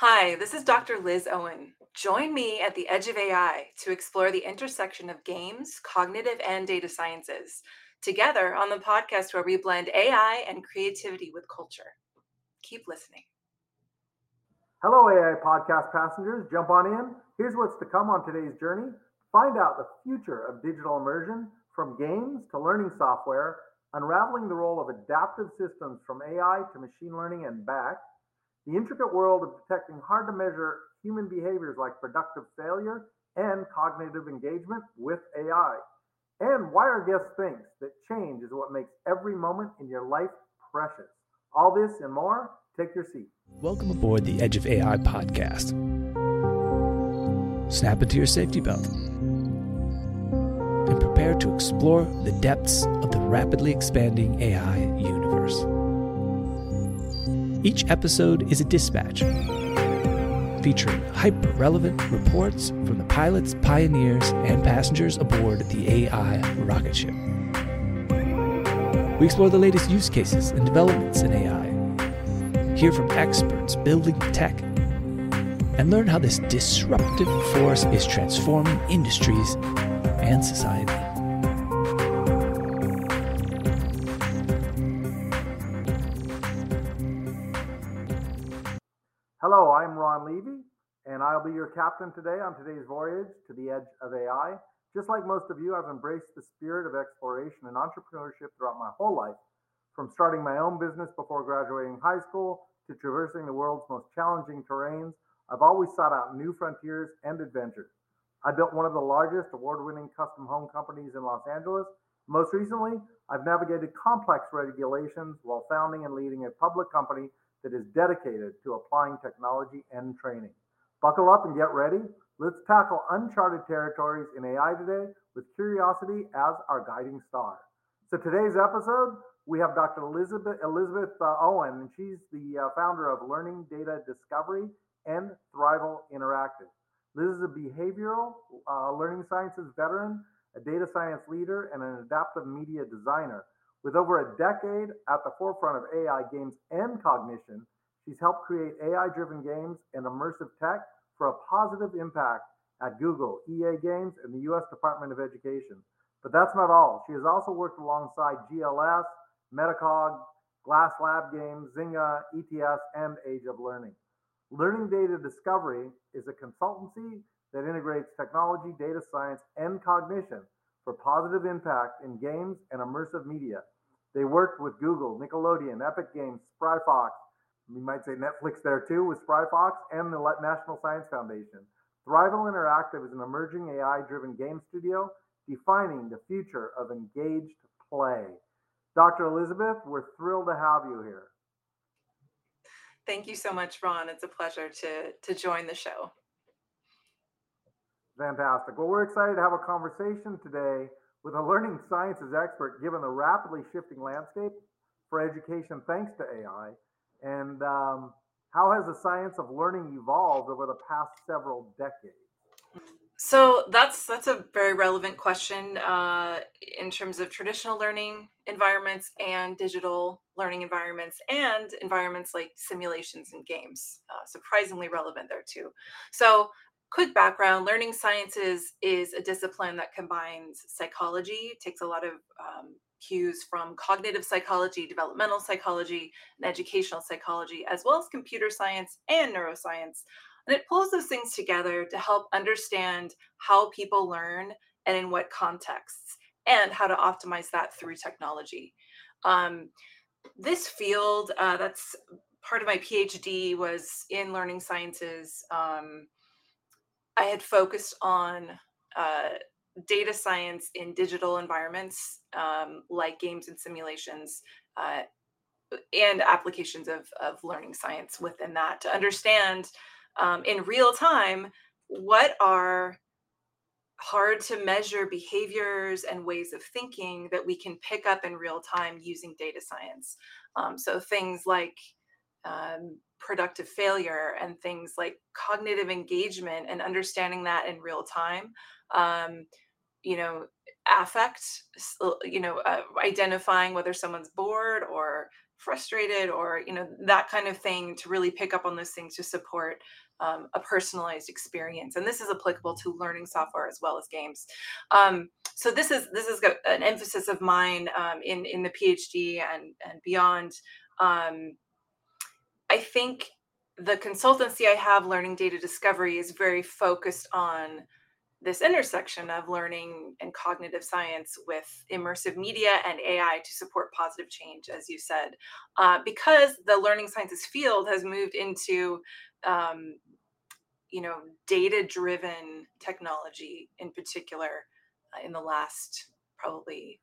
Hi, this is Dr. Liz Owen. Join me at the edge of AI to explore the intersection of games, cognitive, and data sciences together on the podcast where we blend AI and creativity with culture. Keep listening. Hello, AI podcast passengers. Jump on in. Here's what's to come on today's journey. Find out the future of digital immersion from games to learning software, unraveling the role of adaptive systems from AI to machine learning and back the intricate world of detecting hard to measure human behaviors like productive failure and cognitive engagement with AI. And why our guest thinks that change is what makes every moment in your life precious. All this and more, take your seat. Welcome aboard the Edge of AI podcast. Snap into your safety belt and prepare to explore the depths of the rapidly expanding AI universe. Each episode is a dispatch featuring hyper relevant reports from the pilots, pioneers, and passengers aboard the AI rocket ship. We explore the latest use cases and developments in AI, hear from experts building tech, and learn how this disruptive force is transforming industries and society. Captain today on today's voyage to the edge of AI. Just like most of you, I've embraced the spirit of exploration and entrepreneurship throughout my whole life, from starting my own business before graduating high school to traversing the world's most challenging terrains. I've always sought out new frontiers and adventures. I built one of the largest award winning custom home companies in Los Angeles. Most recently, I've navigated complex regulations while founding and leading a public company that is dedicated to applying technology and training. Buckle up and get ready. Let's tackle uncharted territories in AI today with curiosity as our guiding star. So today's episode, we have Dr. Elizabeth Elizabeth uh, Owen, and she's the uh, founder of Learning Data Discovery and Thrival Interactive. Liz is a behavioral uh, learning sciences veteran, a data science leader, and an adaptive media designer. With over a decade at the forefront of AI games and cognition, she's helped create AI driven games and immersive tech for a positive impact at Google, EA Games, and the US Department of Education. But that's not all. She has also worked alongside GLS, Metacog, Glass Lab Games, Zynga, ETS, and Age of Learning. Learning Data Discovery is a consultancy that integrates technology, data science, and cognition for positive impact in games and immersive media. They worked with Google, Nickelodeon, Epic Games, Spryfox. We might say Netflix there too with Spryfox and the National Science Foundation. Thrival Interactive is an emerging AI driven game studio defining the future of engaged play. Dr. Elizabeth, we're thrilled to have you here. Thank you so much, Ron. It's a pleasure to, to join the show. Fantastic. Well, we're excited to have a conversation today with a learning sciences expert given the rapidly shifting landscape for education thanks to AI. And um, how has the science of learning evolved over the past several decades? So that's that's a very relevant question uh, in terms of traditional learning environments and digital learning environments and environments like simulations and games. Uh, surprisingly relevant there too. So quick background learning sciences is a discipline that combines psychology takes a lot of um, cues from cognitive psychology developmental psychology and educational psychology as well as computer science and neuroscience. And it pulls those things together to help understand how people learn and in what contexts and how to optimize that through technology. Um, this field uh, that's part of my phd was in learning sciences. Um, I had focused on uh, data science in digital environments um, like games and simulations uh, and applications of, of learning science within that to understand um, in real time what are hard to measure behaviors and ways of thinking that we can pick up in real time using data science. Um, so things like um, productive failure and things like cognitive engagement and understanding that in real time um, you know affect you know uh, identifying whether someone's bored or frustrated or you know that kind of thing to really pick up on those things to support um, a personalized experience and this is applicable to learning software as well as games. Um, so this is this is an emphasis of mine um, in in the phd and and beyond. Um, i think the consultancy i have learning data discovery is very focused on this intersection of learning and cognitive science with immersive media and AI to support positive change, as you said, uh, because the learning sciences field has moved into, um, you know, data-driven technology in particular uh, in the last probably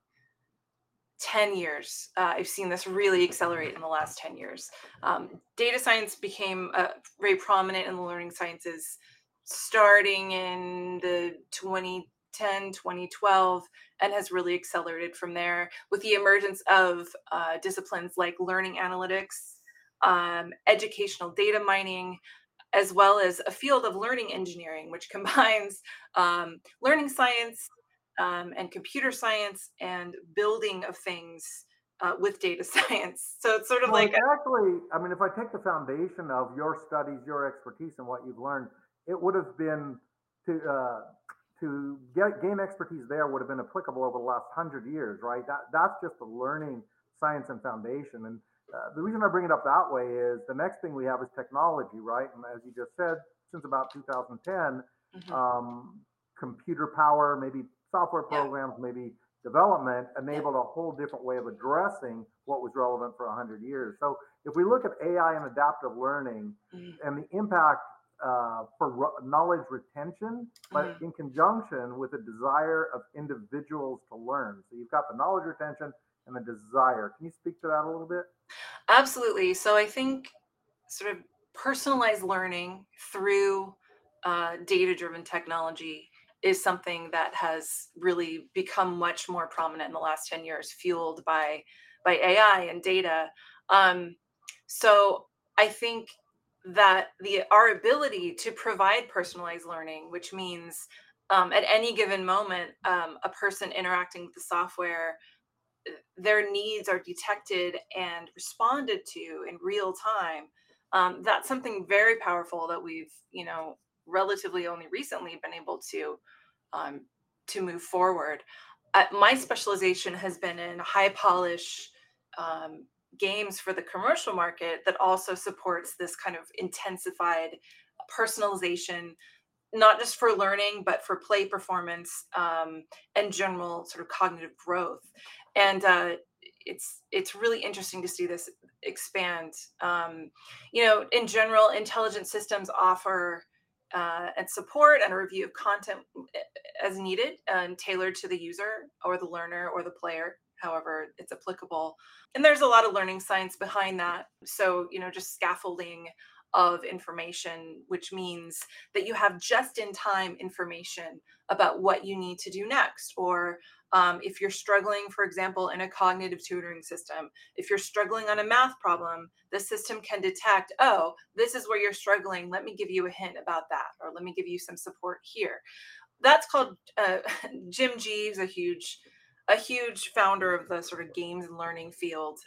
10 years. Uh, I've seen this really accelerate in the last 10 years. Um, data science became uh, very prominent in the learning sciences starting in the 2010, 2012, and has really accelerated from there with the emergence of uh, disciplines like learning analytics, um, educational data mining, as well as a field of learning engineering, which combines um, learning science um, and computer science and building of things uh, with data science. So it's sort of well, like actually, I mean, if I take the foundation of your studies, your expertise, and what you've learned, it would have been to uh, to get game expertise there would have been applicable over the last hundred years, right? That that's just the learning science and foundation. And uh, the reason I bring it up that way is the next thing we have is technology, right? And as you just said, since about 2010, mm-hmm. um, computer power, maybe software programs, yeah. maybe development enabled a whole different way of addressing what was relevant for 100 years. So if we look at AI and adaptive learning mm-hmm. and the impact uh, for knowledge retention, but mm-hmm. in conjunction with a desire of individuals to learn. So you've got the knowledge retention and the desire. Can you speak to that a little bit? Absolutely. So I think sort of personalized learning through uh, data driven technology is something that has really become much more prominent in the last 10 years fueled by by ai and data um, so i think that the our ability to provide personalized learning, which means um, at any given moment, um, a person interacting with the software, uh, their needs are detected and responded to in real time. Um, that's something very powerful that we've, you know, relatively only recently been able to um, to move forward. Uh, my specialization has been in high polish um, games for the commercial market that also supports this kind of intensified personalization not just for learning but for play performance um, and general sort of cognitive growth. And uh, it's it's really interesting to see this expand. Um, you know in general intelligent systems offer uh, and support and a review of content eh, as needed and tailored to the user or the learner or the player however it's applicable. And there's a lot of learning science behind that. So, you know, just scaffolding of information, which means that you have just in time information about what you need to do next. Or um, if you're struggling, for example, in a cognitive tutoring system, if you're struggling on a math problem, the system can detect, oh, this is where you're struggling. Let me give you a hint about that, or let me give you some support here. That's called uh, Jim Gee's, a huge a huge founder of the sort of games and learning field,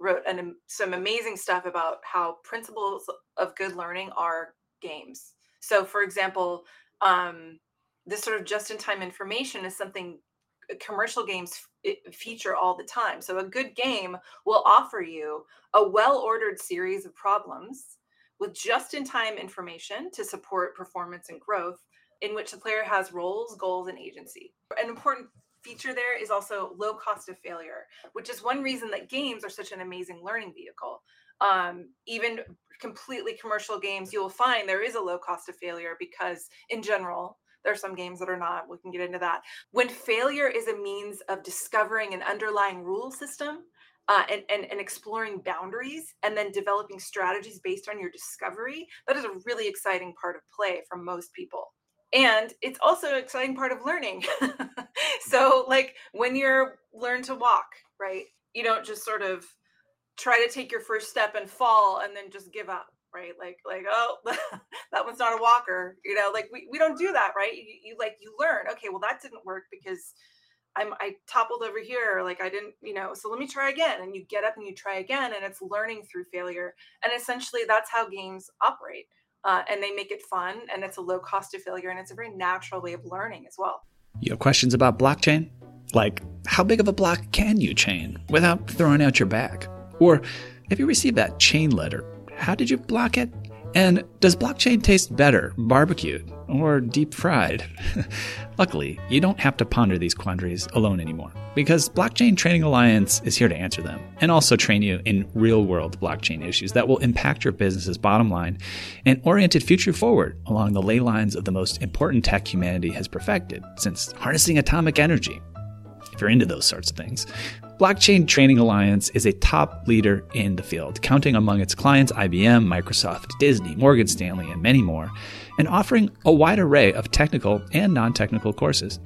wrote an, some amazing stuff about how principles of good learning are games. So, for example, um, this sort of just-in-time information is something uh, commercial games feature all the time. So, a good game will offer you a well-ordered series of problems with just-in-time information to support performance and growth in which the player has roles, goals, and agency. An important feature there is also low cost of failure, which is one reason that games are such an amazing learning vehicle. Um, even completely commercial games, you will find there is a low cost of failure because, in general, there are some games that are not. We can get into that. When failure is a means of discovering an underlying rule system, uh, and, and, and exploring boundaries and then developing strategies based on your discovery, that is a really exciting part of play for most people and it's also an exciting part of learning so like when you're learn to walk right you don't just sort of try to take your first step and fall and then just give up right like like oh that one's not a walker you know like we, we don't do that right you, you like you learn okay well that didn't work because I'm I toppled over here, like I didn't, you know, so let me try again. And you get up and you try again, and it's learning through failure. And essentially, that's how games operate. Uh, and they make it fun, and it's a low cost of failure, and it's a very natural way of learning as well. You have questions about blockchain? Like, how big of a block can you chain without throwing out your back? Or if you received that chain letter, how did you block it? And does blockchain taste better barbecued or deep fried? Luckily, you don't have to ponder these quandaries alone anymore because Blockchain Training Alliance is here to answer them and also train you in real world blockchain issues that will impact your business's bottom line and orient it future forward along the ley lines of the most important tech humanity has perfected since harnessing atomic energy. If you're into those sorts of things, Blockchain Training Alliance is a top leader in the field, counting among its clients IBM, Microsoft, Disney, Morgan Stanley, and many more, and offering a wide array of technical and non technical courses.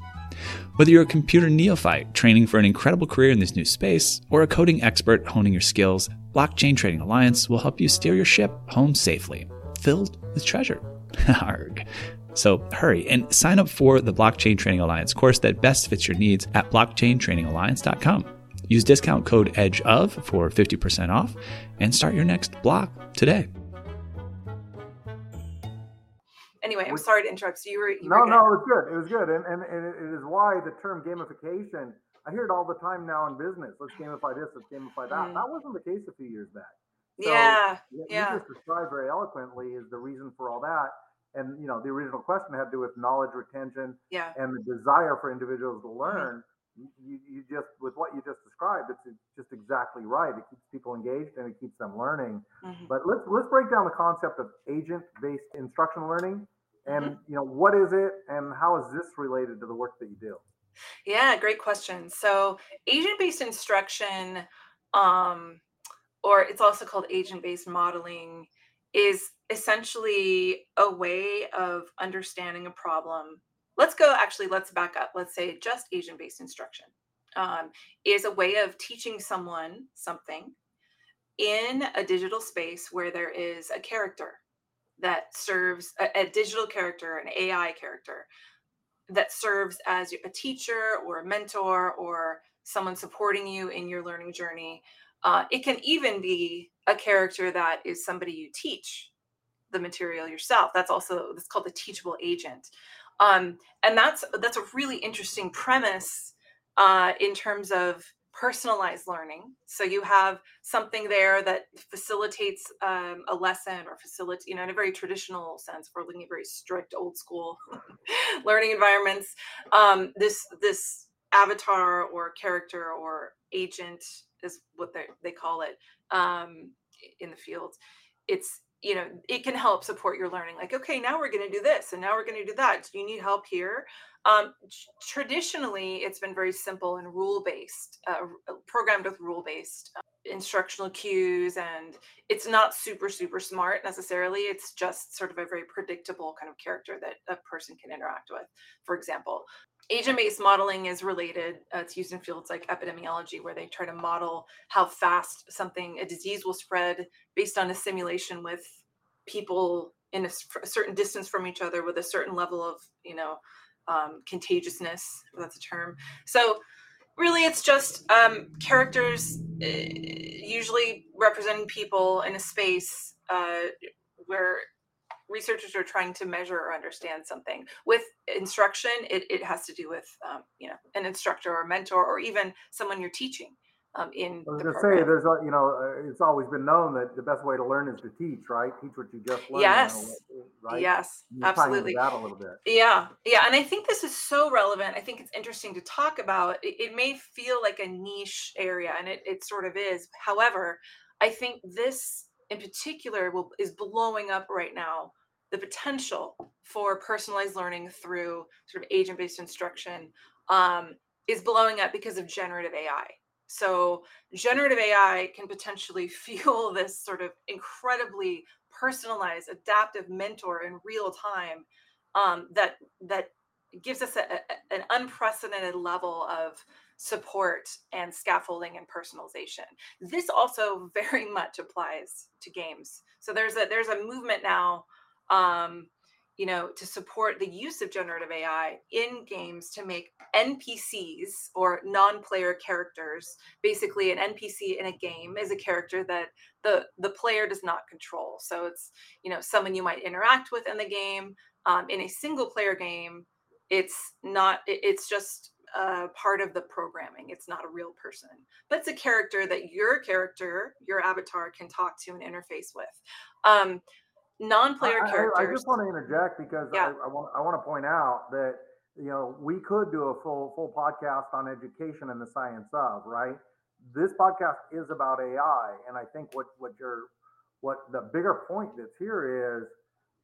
Whether you're a computer neophyte training for an incredible career in this new space, or a coding expert honing your skills, Blockchain Training Alliance will help you steer your ship home safely, filled with treasure. Arg. So hurry and sign up for the Blockchain Training Alliance course that best fits your needs at blockchaintrainingalliance.com. Use discount code EDGE OF for 50% off and start your next block today. Anyway, I'm sorry to interrupt. So you were you no, were no, it was good. It was good, and, and and it is why the term gamification. I hear it all the time now in business. Let's gamify this. Let's gamify that. Mm. That wasn't the case a few years back. So yeah, yeah. You just described very eloquently is the reason for all that. And you know, the original question had to do with knowledge retention yeah. and the desire for individuals to mm-hmm. learn. You, you just with what you just described it's just exactly right it keeps people engaged and it keeps them learning mm-hmm. but let's let's break down the concept of agent based instructional learning and mm-hmm. you know what is it and how is this related to the work that you do yeah great question so agent based instruction um or it's also called agent based modeling is essentially a way of understanding a problem let's go actually let's back up. Let's say just agent based instruction um, is a way of teaching someone something in a digital space where there is a character that serves a, a digital character an ai character that serves as a teacher or a mentor or someone supporting you in your learning journey. Uh, it can even be a character that is somebody you teach the material yourself. That's also that's called a teachable agent um, and that's that's a really interesting premise uh, in terms of personalized learning. So you have something there that facilitates um, a lesson or facilitates, you know, in a very traditional sense, for looking at very strict old school learning environments. Um, this this avatar or character or agent is what they they call it um, in the field. It's you know it can help support your learning like okay now we're going to do this and now we're going to do that do you need help here? Um, traditionally it's been very simple and rule based uh, uh, programmed with rule based uh, instructional cues and it's not super super smart necessarily it's just sort of a very predictable kind of character that a person can interact with. For example agent-based modeling is related uh, it's used in fields like epidemiology where they try to model how fast something a disease will spread based on a simulation with people in a, a certain distance from each other with a certain level of you know um, contagiousness that's a term. So really it's just um, characters uh, usually representing people in a space uh, where researchers are trying to measure or understand something. With instruction it, it has to do with um, you know an instructor or mentor or even someone you're teaching um, in I was to say there's a, you know uh, it's always been known that the best way to learn is to teach right? Teach what you just learned yes you know, right? Yes. Absolutely. that a little bit. Yeah. Yeah and i think this is so relevant. I think it's interesting to talk about. It, it may feel like a niche area and it, it sort of is. However i think this in particular will is blowing up right now the potential for personalized learning through sort of agent based instruction um, is blowing up because of generative AI. So, generative AI can potentially fuel this sort of incredibly personalized, adaptive mentor in real time um, that that gives us a, a, an unprecedented level of support and scaffolding and personalization. This also very much applies to games. So there's a there's a movement now um, you know, to support the use of generative AI in games to make NPCs or non-player characters. Basically, an NPC in a game is a character that the the player does not control. So it's you know someone you might interact with in the game. Um, in a single player game, it's not. It's just uh, part of the programming. It's not a real person, but it's a character that your character, your avatar, can talk to and interface with. Um, non-player I, characters. I, I just want to interject because yeah. I, I, want I want to point out that you know we could do a full full podcast on education and the science of right. This podcast is about AI, and I think what what your what the bigger point that's here is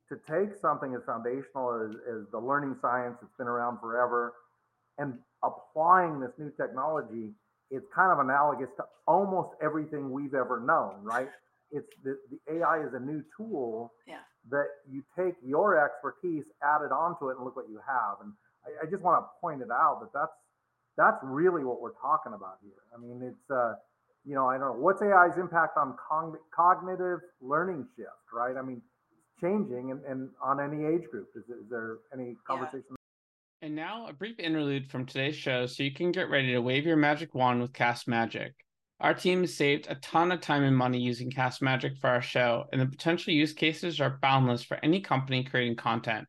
to take something as foundational as, as the learning science that's been around forever and applying this new technology it's kind of analogous to almost everything we've ever known right it's the, the AI is a new tool yeah. that you take your expertise, add it onto it, and look what you have. And I, I just want to point it out that that's that's really what we're talking about here. I mean, it's uh, you know, I don't know what's AI's impact on cogn- cognitive learning shift, right? I mean, changing and, and on any age group. Is, is there any conversation? Yeah. And now a brief interlude from today's show so you can get ready to wave your magic wand with Castmagic. Our team has saved a ton of time and money using Castmagic for our show, and the potential use cases are boundless for any company creating content.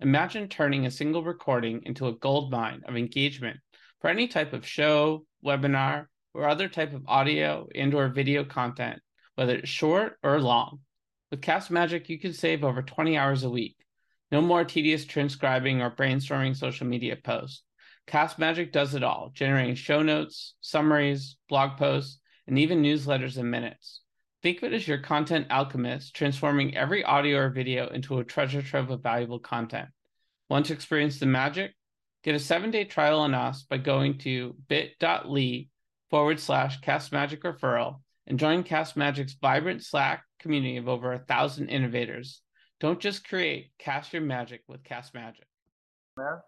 Imagine turning a single recording into a gold mine of engagement for any type of show, webinar, or other type of audio and or video content, whether it's short or long. With Castmagic, you can save over 20 hours a week. No more tedious transcribing or brainstorming social media posts. Castmagic does it all, generating show notes, summaries, blog posts, and even newsletters in minutes. Think of it as your content alchemist, transforming every audio or video into a treasure trove of valuable content. Want to experience the magic? Get a seven day trial on us by going to bit.ly forward slash cast magic referral and join Castmagic's vibrant Slack community of over a thousand innovators. Don't just create, cast your magic with Castmagic. Yeah.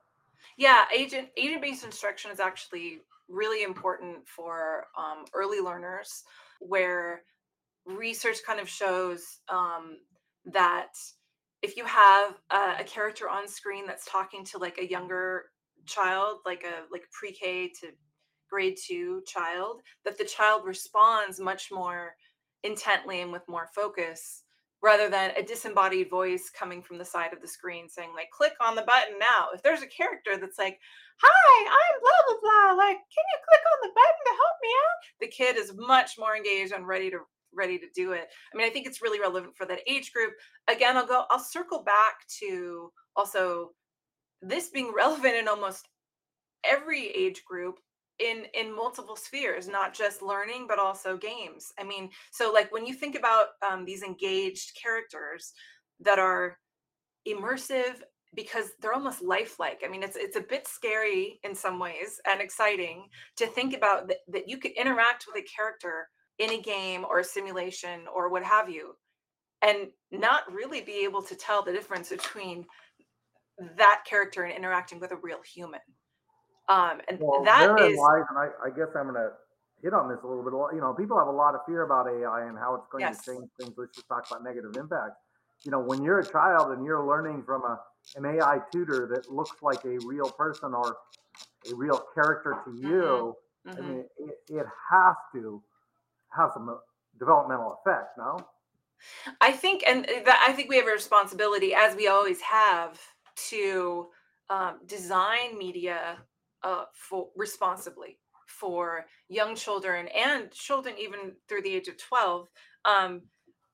Yeah, agent agent based instruction is actually really important for um, early learners, where research kind of shows um, that if you have a, a, character on screen that's talking to like a younger child, like a like pre-K to grade two child, that the child responds much more intently and with more focus rather than a disembodied voice coming from the side of the screen saying like click on the button now. If there's a character that's like hi i'm blah blah blah like can you click on the button to help me out? The kid is much more engaged and ready to ready to do it. I mean i think it's really relevant for that age group. Again i'll go i'll circle back to also this being relevant in almost every age group in in multiple spheres not just learning but also games. I mean so like when you think about um, these engaged characters that are immersive because they're almost lifelike i mean it's it's a bit scary in some ways and exciting to think about that, that you could interact with a character in a game or a simulation or what have you and not really be able to tell the difference between that character and interacting with a real human um, and well, that is, lies, and I, I, guess I'm going to hit on this a little bit. You know, people have a lot of fear about AI and how it's going yes. to change things. Let's just talk about negative impact. You know, when you're a child and you're learning from a an AI tutor that looks like a real person or a real character to mm-hmm. you, mm-hmm. I mean, it, it has to have some uh, developmental effect. No. I think, and that I think we have a responsibility, as we always have, to um, design media uh, for responsibly for young children and children even through the age of 12 um,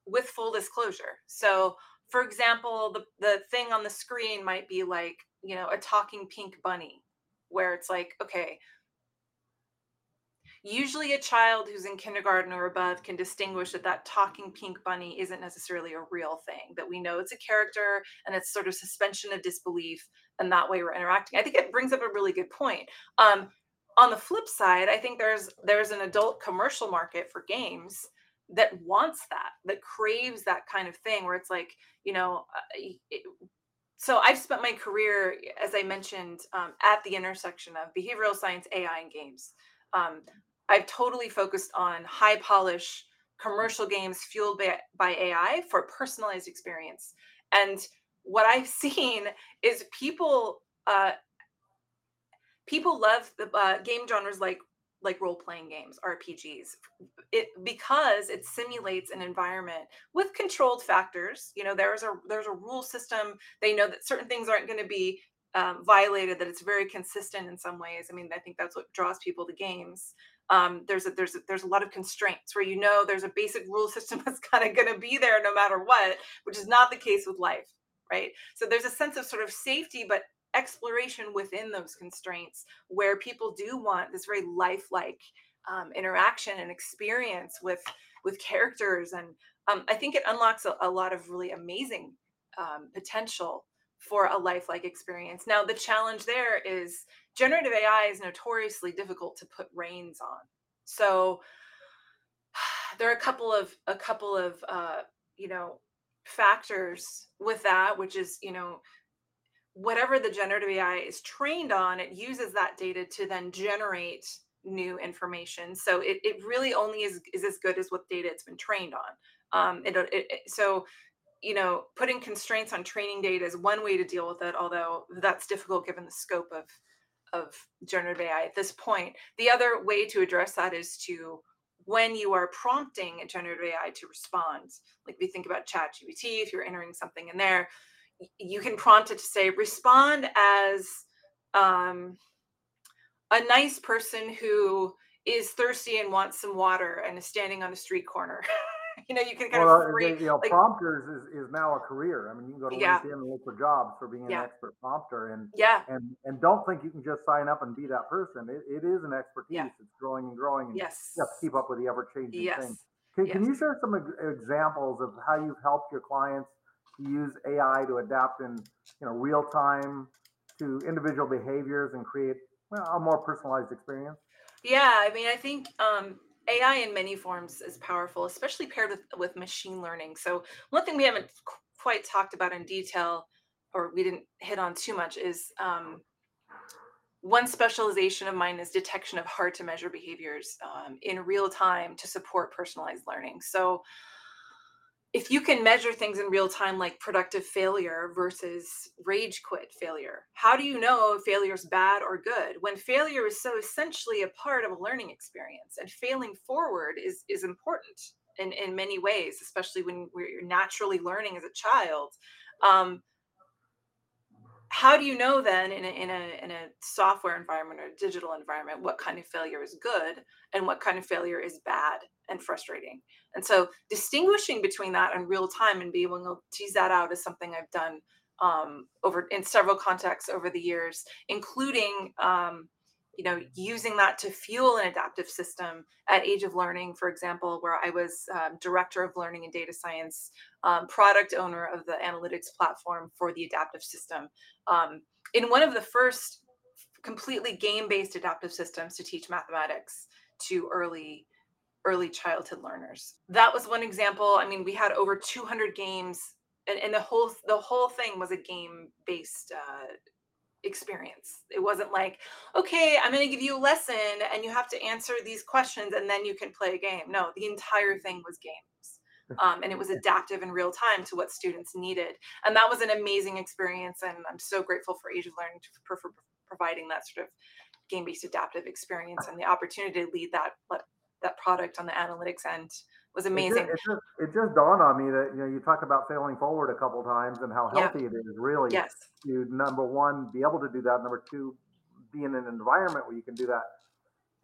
with full disclosure. So, for example, the, the thing on the screen might be like, you know, a talking pink bunny, where it's like, okay, usually a child who's in kindergarten or above can distinguish that that talking pink bunny isn't necessarily a real thing that we know it's a character and it's sort of suspension of disbelief and that way we're interacting. I think it brings up a really good point. Um, on the flip side i think there's there's an adult commercial market for games that wants that that craves that kind of thing where it's like you know uh, it, so i've spent my career as i mentioned um, at the intersection of behavioral science ai and games. Um, i've totally focused on high polish commercial games fueled by, by ai for personalized experience. And what I've seen is people uh, people love the uh, game genres like like role playing games, RPGs, it because it simulates an environment with controlled factors. You know, there's a there's a rule system. They know that certain things aren't going to be um, violated. That it's very consistent in some ways. I mean, I think that's what draws people to games. Um, there's a there's a, there's a lot of constraints where you know there's a basic rule system that's kind of going to be there no matter what, which is not the case with life, right? So there's a sense of sort of safety, but exploration within those constraints where people do want this very lifelike um, interaction and experience with with characters. And um, i think it unlocks a, a lot of really amazing um, potential for a lifelike experience. Now the challenge there is generative ai is notoriously difficult to put reins on. So there are a couple of a couple of uh, you know factors with that which is you know whatever the generative AI is trained on, it uses that data to then generate new information. So it, it really only is, is as good as what data it's been trained on. Um, it, it, so, you know, putting constraints on training data is one way to deal with it, although that's difficult given the scope of, of generative AI at this point. The other way to address that is to when you are prompting a generative AI to respond, like we think about ChatGPT, if you're entering something in there, you can prompt it to say respond as um, a nice person who is thirsty and wants some water and is standing on a street corner. you know, you can kind well, of free, you know, like, prompters is, is now a career. I mean, you can go to yeah. LinkedIn and look for jobs for being an expert prompter, and yeah, and and don't think you can just sign up and be that person. It, it is an expertise. Yeah. It's growing and growing. And yes, you have to keep up with the ever changing yes. thing. Can, yes. can you share some examples of how you've helped your clients to use AI to adapt in you know real time to individual behaviors and create well, a more personalized experience? Yeah, I mean, I think um, AI in many forms is powerful, especially paired with, with machine learning. So one thing we haven't quite talked about in detail, or we didn't hit on too much, is um, one specialization of mine is detection of hard to measure behaviors um, in real time to support personalized learning. So if you can measure things in real time like productive failure versus rage quit failure how do you know failure is bad or good when failure is so essentially a part of a learning experience and failing forward is is important in in many ways especially when we're naturally learning as a child um, how do you know then in a, in a in a software environment or digital environment what kind of failure is good and what kind of failure is bad and frustrating. And so distinguishing between that and real time and being able to tease that out is something i've done um, over in several contexts over the years including um, you know using that to fuel an adaptive system. At age of learning for example where i was um, director of learning and data science um, product owner of the analytics platform for the adaptive system um, in one of the first completely game-based adaptive systems to teach mathematics to early early childhood learners that was one example i mean we had over 200 games and, and the whole the whole thing was a game based uh, experience. It wasn't like, okay, I'm going to give you a lesson and you have to answer these questions and then you can play a game. No, the entire thing was games. Um, and it was adaptive in real time to what students needed. And that was an amazing experience. And I'm so grateful for Age of Learning for, for providing that sort of game based adaptive experience and the opportunity to lead that, that product on the analytics end was amazing. It just, it just, it just dawned on me that you know you talk about failing forward a couple times and how healthy yeah. it is really yes. to number one be able to do that, number two be in an environment where you can do that.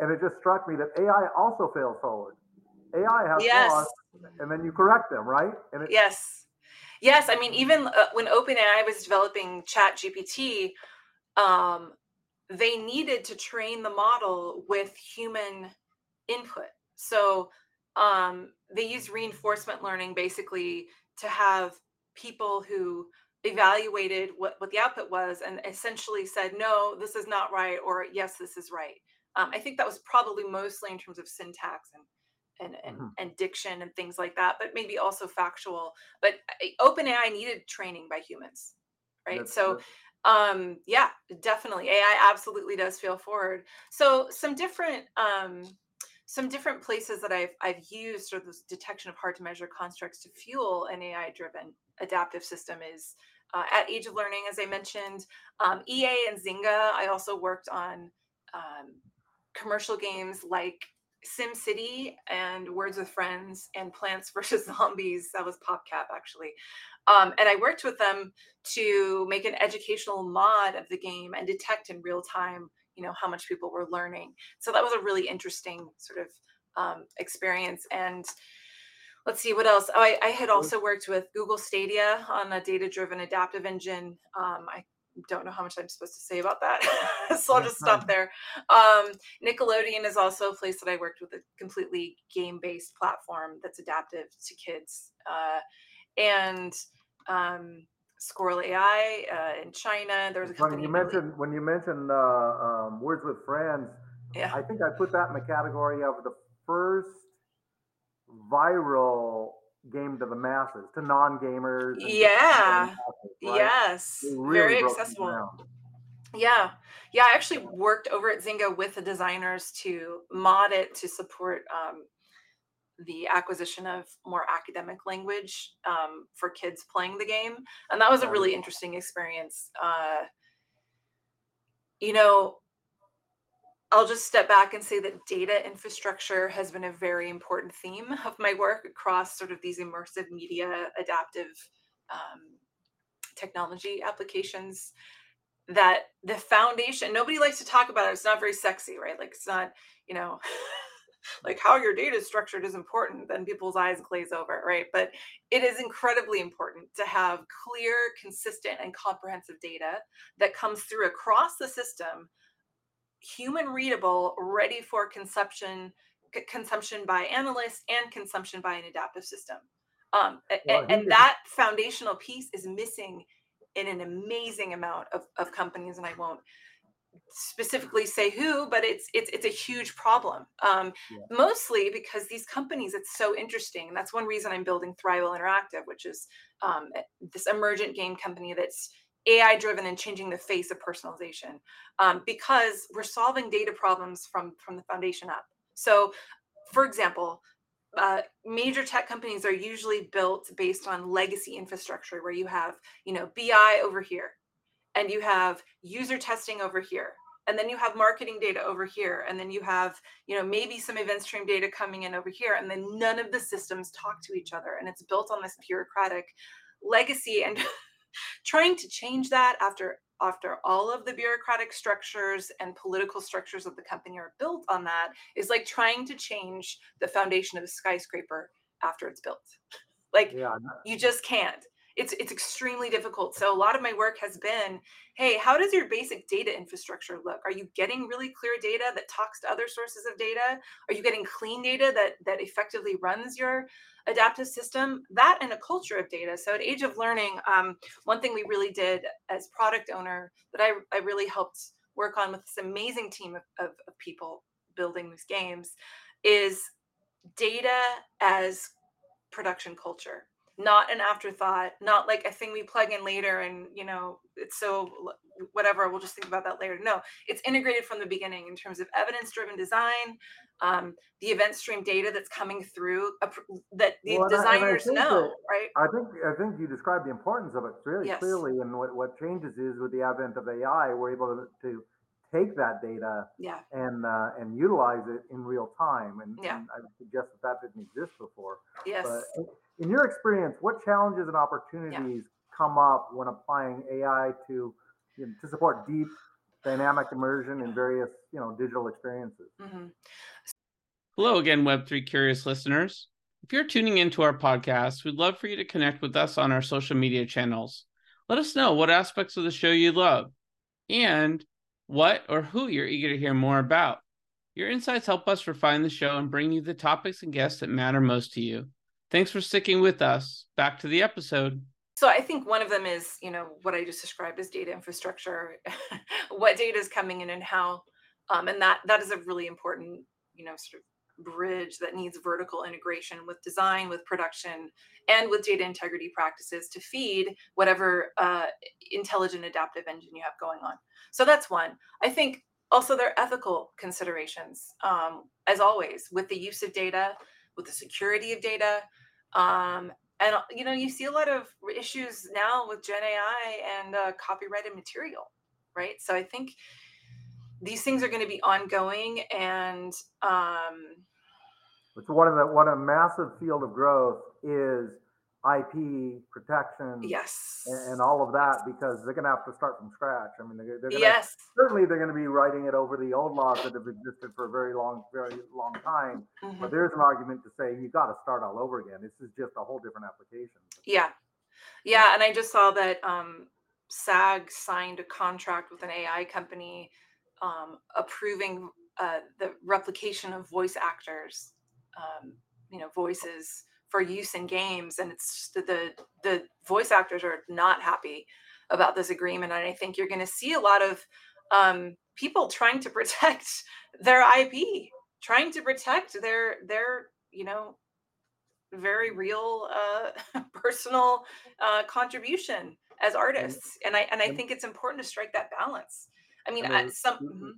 And it just struck me that AI also fails forward. AI has yes. flaws, and then you correct them, right? And it, yes, yes. I mean, even uh, when OpenAI was developing Chat GPT, um, they needed to train the model with human input. So um, they use reinforcement learning basically to have people who evaluated what, what the output was and essentially said, no, this is not right, or yes, this is right. Um, I think that was probably mostly in terms of syntax and and, and, mm-hmm. and diction and things like that, but maybe also factual. But uh, OpenAI needed training by humans, right? That's so, um, yeah, definitely, AI absolutely does feel forward. So, some different um, some different places that I've I've used of this detection of hard to measure constructs to fuel an AI driven adaptive system is uh, at Age of Learning, as I mentioned. Um, EA and Zynga, I also worked on um, commercial games like SimCity and Words with Friends and Plants vs. Zombies. That was PopCap, actually. Um, and I worked with them to make an educational mod of the game and detect in real time, you know, how much people were learning. So that was a really interesting sort of um, experience. And let's see what else. Oh, I, I, had also worked with Google Stadia on a data-driven adaptive engine. Um, I don't know how much I'm supposed to say about that, so I'll just stop there. Um, Nickelodeon is also a place that I worked with a completely game-based platform that's adaptive to kids, uh, and um, Squirrel AI uh, in China. There was a company. When you mentioned when you mentioned uh, um, Words with Friends, yeah. I think I put that in the category of the first viral game to the masses, to non-gamers. Yeah. Masses, right? Yes. Really Very accessible. Yeah. Yeah. I actually worked over at Zynga with the designers to mod it to support um, the acquisition of more academic language um, for kids playing the game. And that was a really interesting experience. Uh, you know, I'll just step back and say that data infrastructure has been a very important theme of my work across sort of these immersive media adaptive um, technology applications that the foundation nobody likes to talk about it it's not very sexy right like it's not you know like how your data is structured is important then people's eyes glaze over right but it is incredibly important to have clear consistent and comprehensive data that comes through across the system human readable, ready for consumption c- consumption by analysts and consumption by an adaptive system. Um, well, and, and that foundational piece is missing in an amazing amount of, of companies, and I won't specifically say who, but it's it's it's a huge problem. Um, yeah. Mostly because these companies, it's so interesting. That's one reason I'm building Thrival Interactive, which is um, this emergent game company that's AI driven and changing the face of personalization um, because we're solving data problems from from the foundation up. So, for example, uh, major tech companies are usually built based on legacy infrastructure where you have you know BI over here, and you have user testing over here, and then you have marketing data over here, and then you have you know maybe some event stream data coming in over here, and then none of the systems talk to each other, and it's built on this bureaucratic legacy and trying to change that after after all of the bureaucratic structures and political structures of the company are built on that is like trying to change the foundation of a skyscraper after it's built like yeah. you just can't it's it's extremely difficult. So a lot of my work has been hey how does your basic data infrastructure look? Are you getting really clear data that talks to other sources of data? Are you getting clean data that that effectively runs your adaptive system? That and a culture of data. So at age of learning um, one thing we really did as product owner that i, I really helped work on with this amazing team of, of, of people building these games is data as production culture not an afterthought, not like a thing we plug in later and, you know, it's so whatever, we'll just think about that later. No, it's integrated from the beginning in terms of evidence driven design, um, the event stream data that's coming through uh, that the well, designers know, that, right? I think I think you described the importance of it really yes. clearly. And what, what changes is with the advent of AI, we're able to, to take that data yeah. and uh, and utilize it in real time. And, yeah. and I suggest that that didn't exist before. Yes. But in your experience, what challenges and opportunities yeah. come up when applying AI to you know, to support deep dynamic immersion in various you know digital experiences? Mm-hmm. Hello again, Web3 curious listeners. If you're tuning into our podcast, we'd love for you to connect with us on our social media channels. Let us know what aspects of the show you love and what or who you're eager to hear more about. Your insights help us refine the show and bring you the topics and guests that matter most to you. Thanks for sticking with us. Back to the episode. So I think one of them is, you know, what I just described as data infrastructure, what data is coming in and how, um, and that that is a really important, you know, sort of bridge that needs vertical integration with design, with production, and with data integrity practices to feed whatever uh, intelligent adaptive engine you have going on. So that's one. I think also there are ethical considerations, um, as always, with the use of data, with the security of data, um, and you know you see a lot of issues now with gen ai and uh, copyrighted material right? So i think these things are going to be ongoing and um it's one of the what a massive field of growth is IP protection, yes, and, and, all of that because they're going to have to start from scratch. I mean, they're, they're going yes, certainly they're going to be writing it over the old laws that have existed for a very long, very long time. Mm-hmm. But there's an argument to say you've got to start all over again. This is just a whole different application. Yeah, yeah, and I just saw that um, SAG signed a contract with an AI company um, approving uh, the replication of voice actors, um, you know, voices for use in games and it's the the voice actors are not happy about this agreement and i think you're going to see a lot of um, people trying to protect their ip trying to protect their their you know very real uh, personal uh, contribution as artists and i and i think it's important to strike that balance i mean I, some mm-hmm.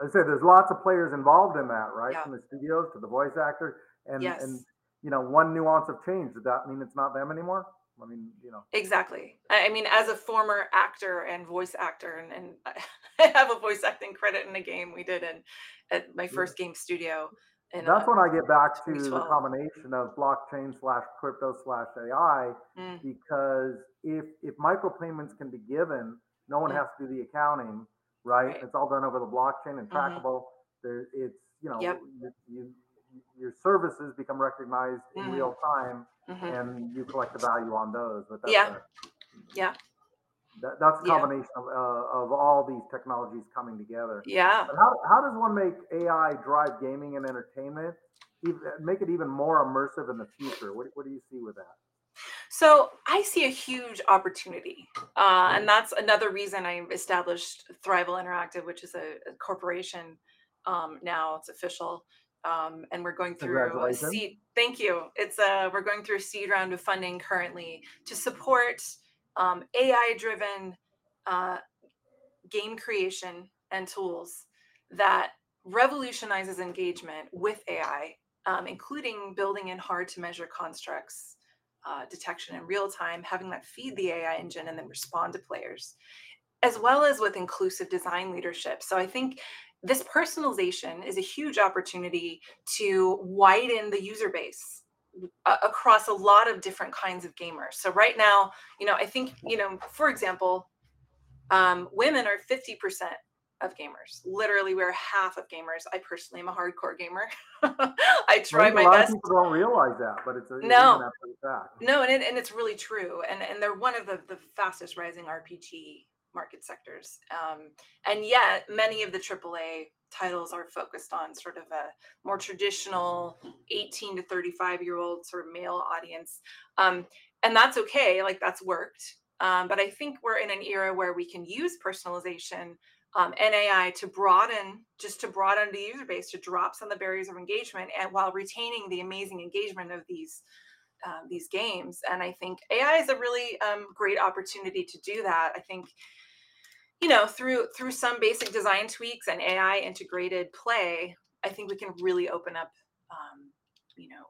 i said there's lots of players involved in that right yeah. from the studios to the voice actors and yes. and you know, one nuance of change, does that mean it's not them anymore? I mean, you know. Exactly. I mean, as a former actor and voice actor, and, and I have a voice acting credit in a game we did in at my first game studio. And that's uh, when I get back to the combination of blockchain slash crypto slash AI, mm. because if if micropayments can be given, no one mm. has to do the accounting, right? right? It's all done over the blockchain and mm-hmm. trackable. Mm-hmm. There, it's you know, yep. you, you your services become recognized in mm-hmm. real time mm-hmm. and you collect the value on those. But that's yeah. A, yeah. That, that's a combination yeah. of, uh, of all these technologies coming together. Yeah. But how, how does one make AI drive gaming and entertainment, even, make it even more immersive in the future? What, what do you see with that? So I see a huge opportunity, uh, and that's another reason I established Thrival Interactive, which is a, a corporation um, now. It's official um, and we're going through a seed. Thank you. It's a we're going through a seed round of funding currently to support um, AI-driven uh, game creation and tools that revolutionizes engagement with AI, um, including building in hard-to-measure constructs uh, detection in real time, having that feed the AI engine and then respond to players, as well as with inclusive design leadership. So I think this personalization is a huge opportunity to widen the user base uh, across a lot of different kinds of gamers. So right now, you know, I think, you know, for example, um, women are 50% of gamers. Literally, we're half of gamers. I personally am a hardcore gamer. I try my best. A lot of people don't realize that, but it's a, no, no, and, it, and it's really true. And and they're one of the, the fastest rising RPG market sectors. Um, and yet, many of the AAA titles are focused on sort of a more traditional 18 to 35 year old sort of male audience. Um, and that's okay, like that's worked. Um, but I think we're in an era where we can use personalization um, and AI to broaden, just to broaden the user base, to drop some of the barriers of engagement, and while retaining the amazing engagement of these uh, these games. And I think AI is a really um, great opportunity to do that. I think you know through through some basic design tweaks and ai integrated play i think we can really open up um, you know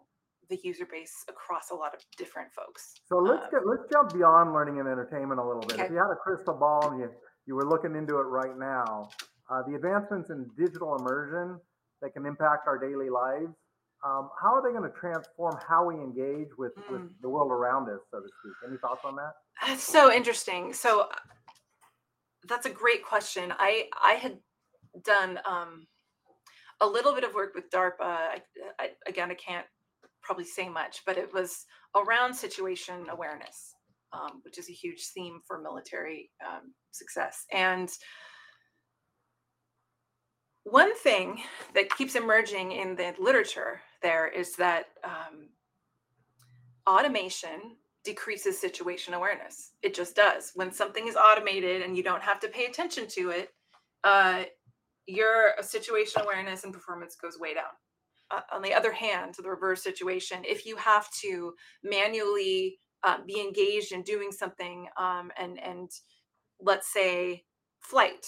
the user base across a lot of different folks so let's um, get let's jump beyond learning and entertainment a little bit okay. if you had a crystal ball and you you were looking into it right now uh, the advancements in digital immersion that can impact our daily lives um, how are they going to transform how we engage with, mm. with the world around us so to speak any thoughts on that that's so interesting so that's a great question. I I had done um, a little bit of work with DARPA. I, I, again, I can't probably say much, but it was around situation awareness, um, which is a huge theme for military um, success. And one thing that keeps emerging in the literature there is that um, automation decreases situation awareness. It just does. When something is automated and you don't have to pay attention to it, uh, your situation awareness and performance goes way down. Uh, on the other hand, the reverse situation, if you have to manually uh, be engaged in doing something, um, and and let's say flight,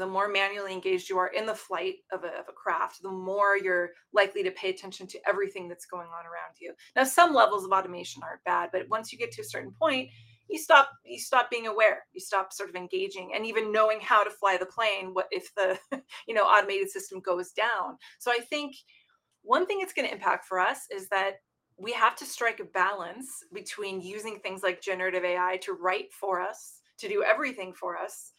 the more manually engaged you are in the flight of a, of a craft, the more you're likely to pay attention to everything that's going on around you. Now, some levels of automation aren't bad, but once you get to a certain point, you stop you stop being aware you stop sort of engaging and even knowing how to fly the plane what if the you know automated system goes down so i think one thing it's going to impact for us is that we have to strike a balance between using things like generative ai to write for us to do everything for us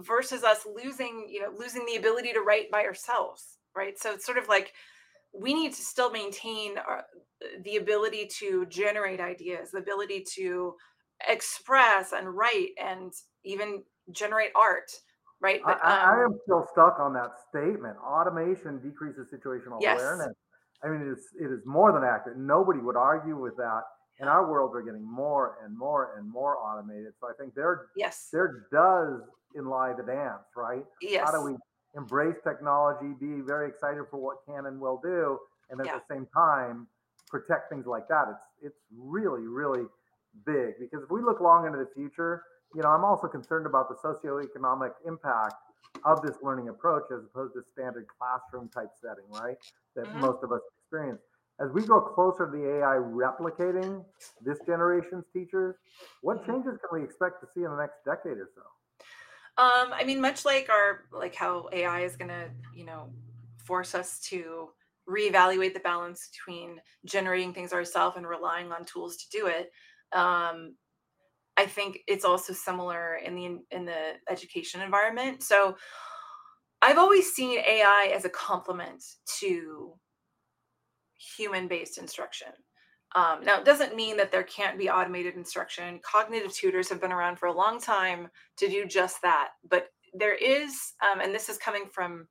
versus us losing you know losing the ability to write by ourselves right? So it's sort of like we need to still maintain our, the ability to generate ideas the ability to express and write and even generate art right? But, I, um, I, am still stuck on that statement. Automation decreases situational yes. awareness. I mean it is, it is more than accurate. Nobody would argue with that. And our worlds are getting more and more and more automated. So I think there, yes, there does in lie the dance, right? Yes. How do we embrace technology, be very excited for what can and will do, and at yeah. the same time protect things like that? It's it's really really big because if we look long into the future, you know, I'm also concerned about the socioeconomic impact of this learning approach as opposed to standard classroom type setting, right? That mm-hmm. most of us experience as we go closer to the AI replicating this generation's teachers, what mm-hmm. changes can we expect to see in the next decade or so? Um, I mean, much like our like how AI is going to, you know, force us to reevaluate the balance between generating things ourselves and relying on tools to do it. Um, I think it's also similar in the in the education environment. So I've always seen AI as a complement to human based instruction. Um, now, it doesn't mean that there can't be automated instruction. Cognitive tutors have been around for a long time to do just that. But there is, um, and this is coming from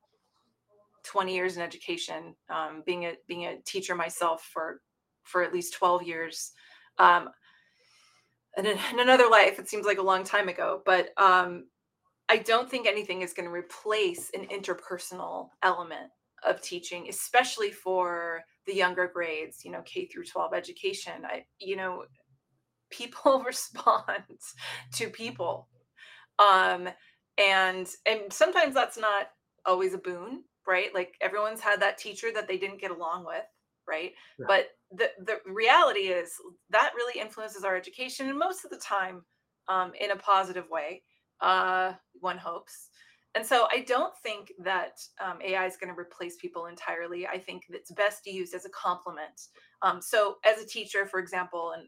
20 years in education, um, being a being a teacher myself for for at least 12 years. Um, and in, in, another life, it seems like a long time ago, but um, I don't think anything is going to replace an interpersonal element of teaching, especially for the younger grades, you know, K through 12 education. I, you know, people respond to people. Um, and and sometimes that's not always a boon, right? Like everyone's had that teacher that they didn't get along with, right? Yeah. But the the reality is that really influences our education and most of the time um, in a positive way. Uh, one hopes. And so I don't think that um, AI is going to replace people entirely. I think it's best used as a complement. Um, so as a teacher, for example, and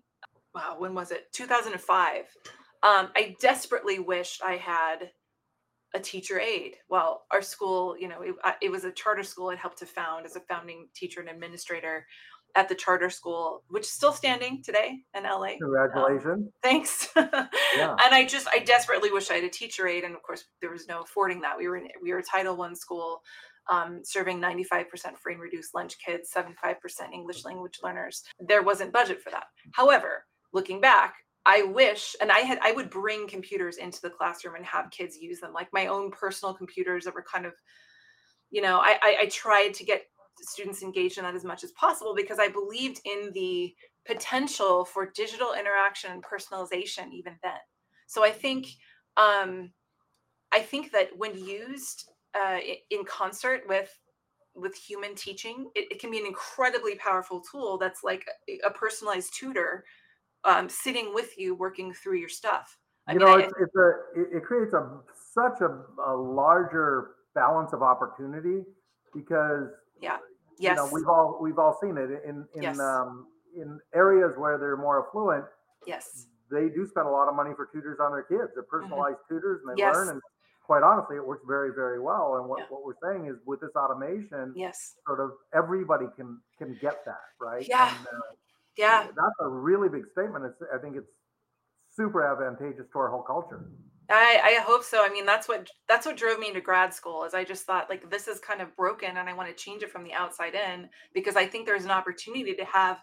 wow, when was it? 2005. Um, I desperately wished I had a teacher aide. Well, our school, you know, it, it was a charter school. It helped to found as a founding teacher and administrator at the charter school, which is still standing today in LA. Congratulations. Um, thanks. yeah. And I just, I desperately wish I had a teacher aide. And of course, there was no affording that. We were, in, we were a Title One school um, serving 95% free and reduced lunch kids, 75% English language learners. There wasn't budget for that. However, looking back, I wish, and I had, I would bring computers into the classroom and have kids use them, like my own personal computers that were kind of, you know, I, I, I tried to get students engaged in that as much as possible because I believed in the potential for digital interaction and personalization even then. So I think um, I think that when used uh, in concert with with human teaching, it, it, can be an incredibly powerful tool that's like a, a personalized tutor um, sitting with you, working through your stuff. I you mean, know, it's, I, it's a it creates a such a, a larger balance of opportunity because yeah yes you know we've all we've all seen it in in yes. um, in areas where they're more affluent yes they do spend a lot of money for tutors on their kids they're mm-hmm. personalized mm-hmm. tutors and they yes. learn and quite honestly it works very very well and what, yeah. what we're saying is with this automation yes sort of everybody can can get that right yeah and, uh, yeah that's a really big statement it's i think it's super advantageous to our whole culture I, I hope so. I mean, that's what that's what drove me into grad school. Is I just thought like this is kind of broken, and I want to change it from the outside in because I think there's an opportunity to have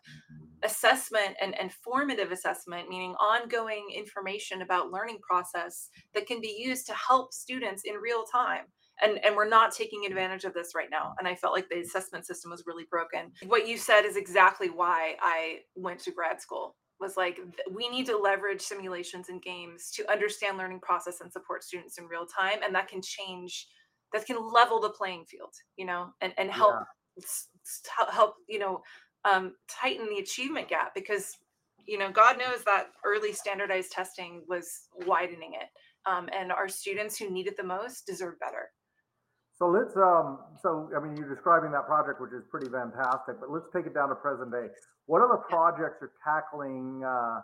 assessment and, and formative assessment, meaning ongoing information about learning process that can be used to help students in real time. And, and we're not taking advantage of this right now. And I felt like the assessment system was really broken. What you said is exactly why I went to grad school was like we need to leverage simulations and games to understand learning process and support students in real time and that can change that can level the playing field, you know, and and help yeah. help you know um, tighten the achievement gap because you know God knows that early standardized testing was widening it, um, and our students who need it the most deserve better. So let's um so I mean you're describing that project which is pretty fantastic, but let's take it down to present day. What other projects are tackling uh,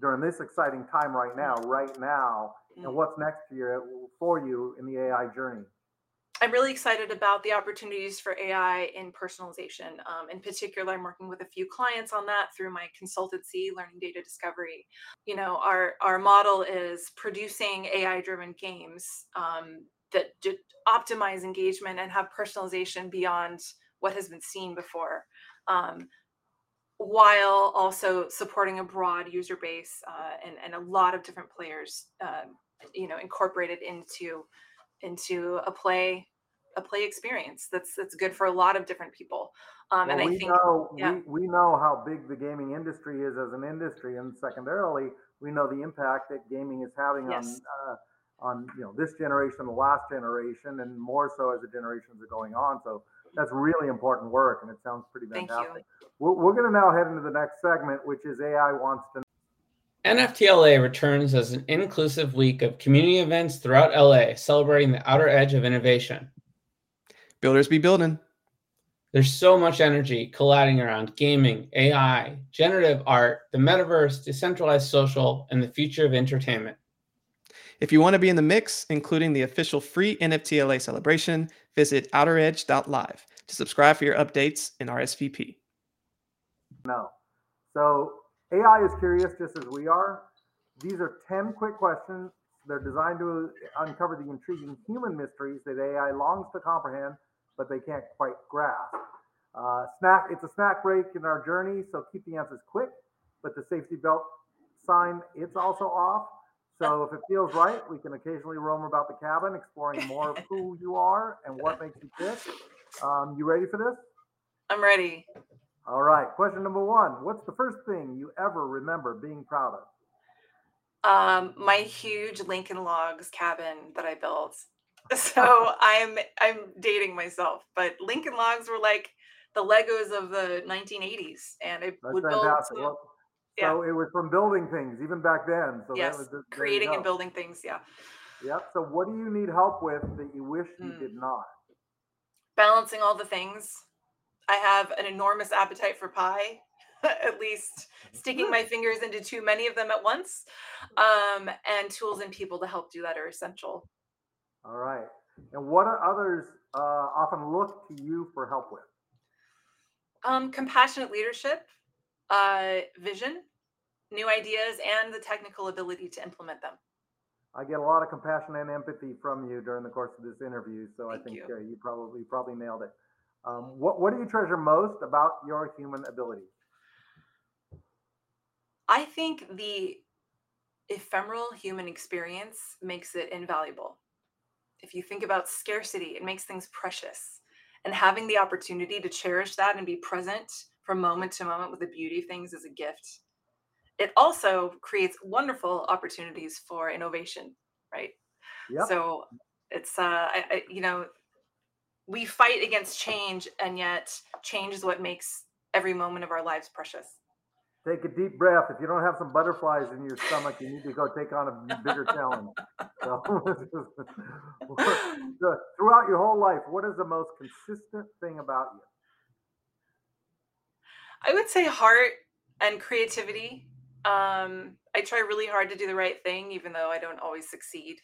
during this exciting time right now, right now, and mm. what's next year for you in the AI journey? I'm really excited about the opportunities for AI in personalization. Um, in particular, I'm working with a few clients on that through my consultancy, Learning Data Discovery. You know, our our model is producing AI-driven games um, that optimize engagement and have personalization beyond what has been seen before. Um, while also supporting a broad user base uh, and, and a lot of different players, uh, you know, incorporated into into a play a play experience that's that's good for a lot of different people. Um, well, and I we think know, yeah. we, we know how big the gaming industry is as an industry, and secondarily, we know the impact that gaming is having yes. on uh, on you know this generation, the last generation, and more so as the generations are going on. So that's really important work, and it sounds pretty fantastic. We're, we're going to now head into the next segment, which is AI wants to. NFTLA returns as an inclusive week of community events throughout LA, celebrating the outer edge of innovation. Builders be building. There's so much energy colliding around gaming, AI, generative art, the metaverse, decentralized social, and the future of entertainment. If you want to be in the mix, including the official free NFTLA celebration, visit outeredge.live to subscribe for your updates in RSVP. No. So AI is curious just as we are. These are 10 quick questions. They're designed to uncover the intriguing human mysteries that AI longs to comprehend, but they can't quite grasp. Uh, snack, it's a snack break in our journey, so keep the answers quick, but the safety belt sign, it's also off. So if it feels right, we can occasionally roam about the cabin, exploring more of who you are and what makes you tick. Um, you ready for this? I'm ready. All right. Question number one What's the first thing you ever remember being proud of? Um, my huge Lincoln Logs cabin that I built. So I'm I'm dating myself, but Lincoln Logs were like the Legos of the 1980s, and I That's would fantastic. build. Well, yeah. So it was from building things even back then. So yes, was, creating and building things. Yeah. Yep. So what do you need help with that you wish you mm. did not? Balancing all the things. I have an enormous appetite for pie. at least sticking my fingers into too many of them at once. Um, and tools and people to help do that are essential. All right. And what do others uh, often look to you for help with? Um, compassionate leadership uh, vision, new ideas, and the technical ability to implement them. I get a lot of compassion and empathy from you during the course of this interview, so Thank I think you. Uh, you probably probably nailed it. Um, what what do you treasure most about your human abilities? I think the ephemeral human experience makes it invaluable. If you think about scarcity, it makes things precious. And having the opportunity to cherish that and be present from moment to moment with the beauty of things is a gift. It also creates wonderful opportunities for innovation, right? Yep. So it's uh I, I, you know we fight against change and yet change is what makes every moment of our lives precious. Take a deep breath. If you don't have some butterflies in your stomach, you need to go take on a bigger challenge. So, throughout your whole life, what is the most consistent thing about you? I would say heart and creativity. Um, I try really hard to do the right thing, even though I don't always succeed.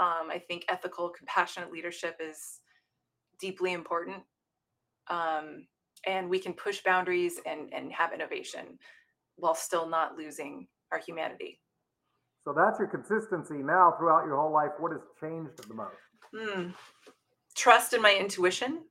Um, I think ethical, compassionate leadership is deeply important. Um, and we can push boundaries and, and have innovation while still not losing our humanity. So that's your consistency now throughout your whole life. What has changed the most? Hmm. Trust in my intuition.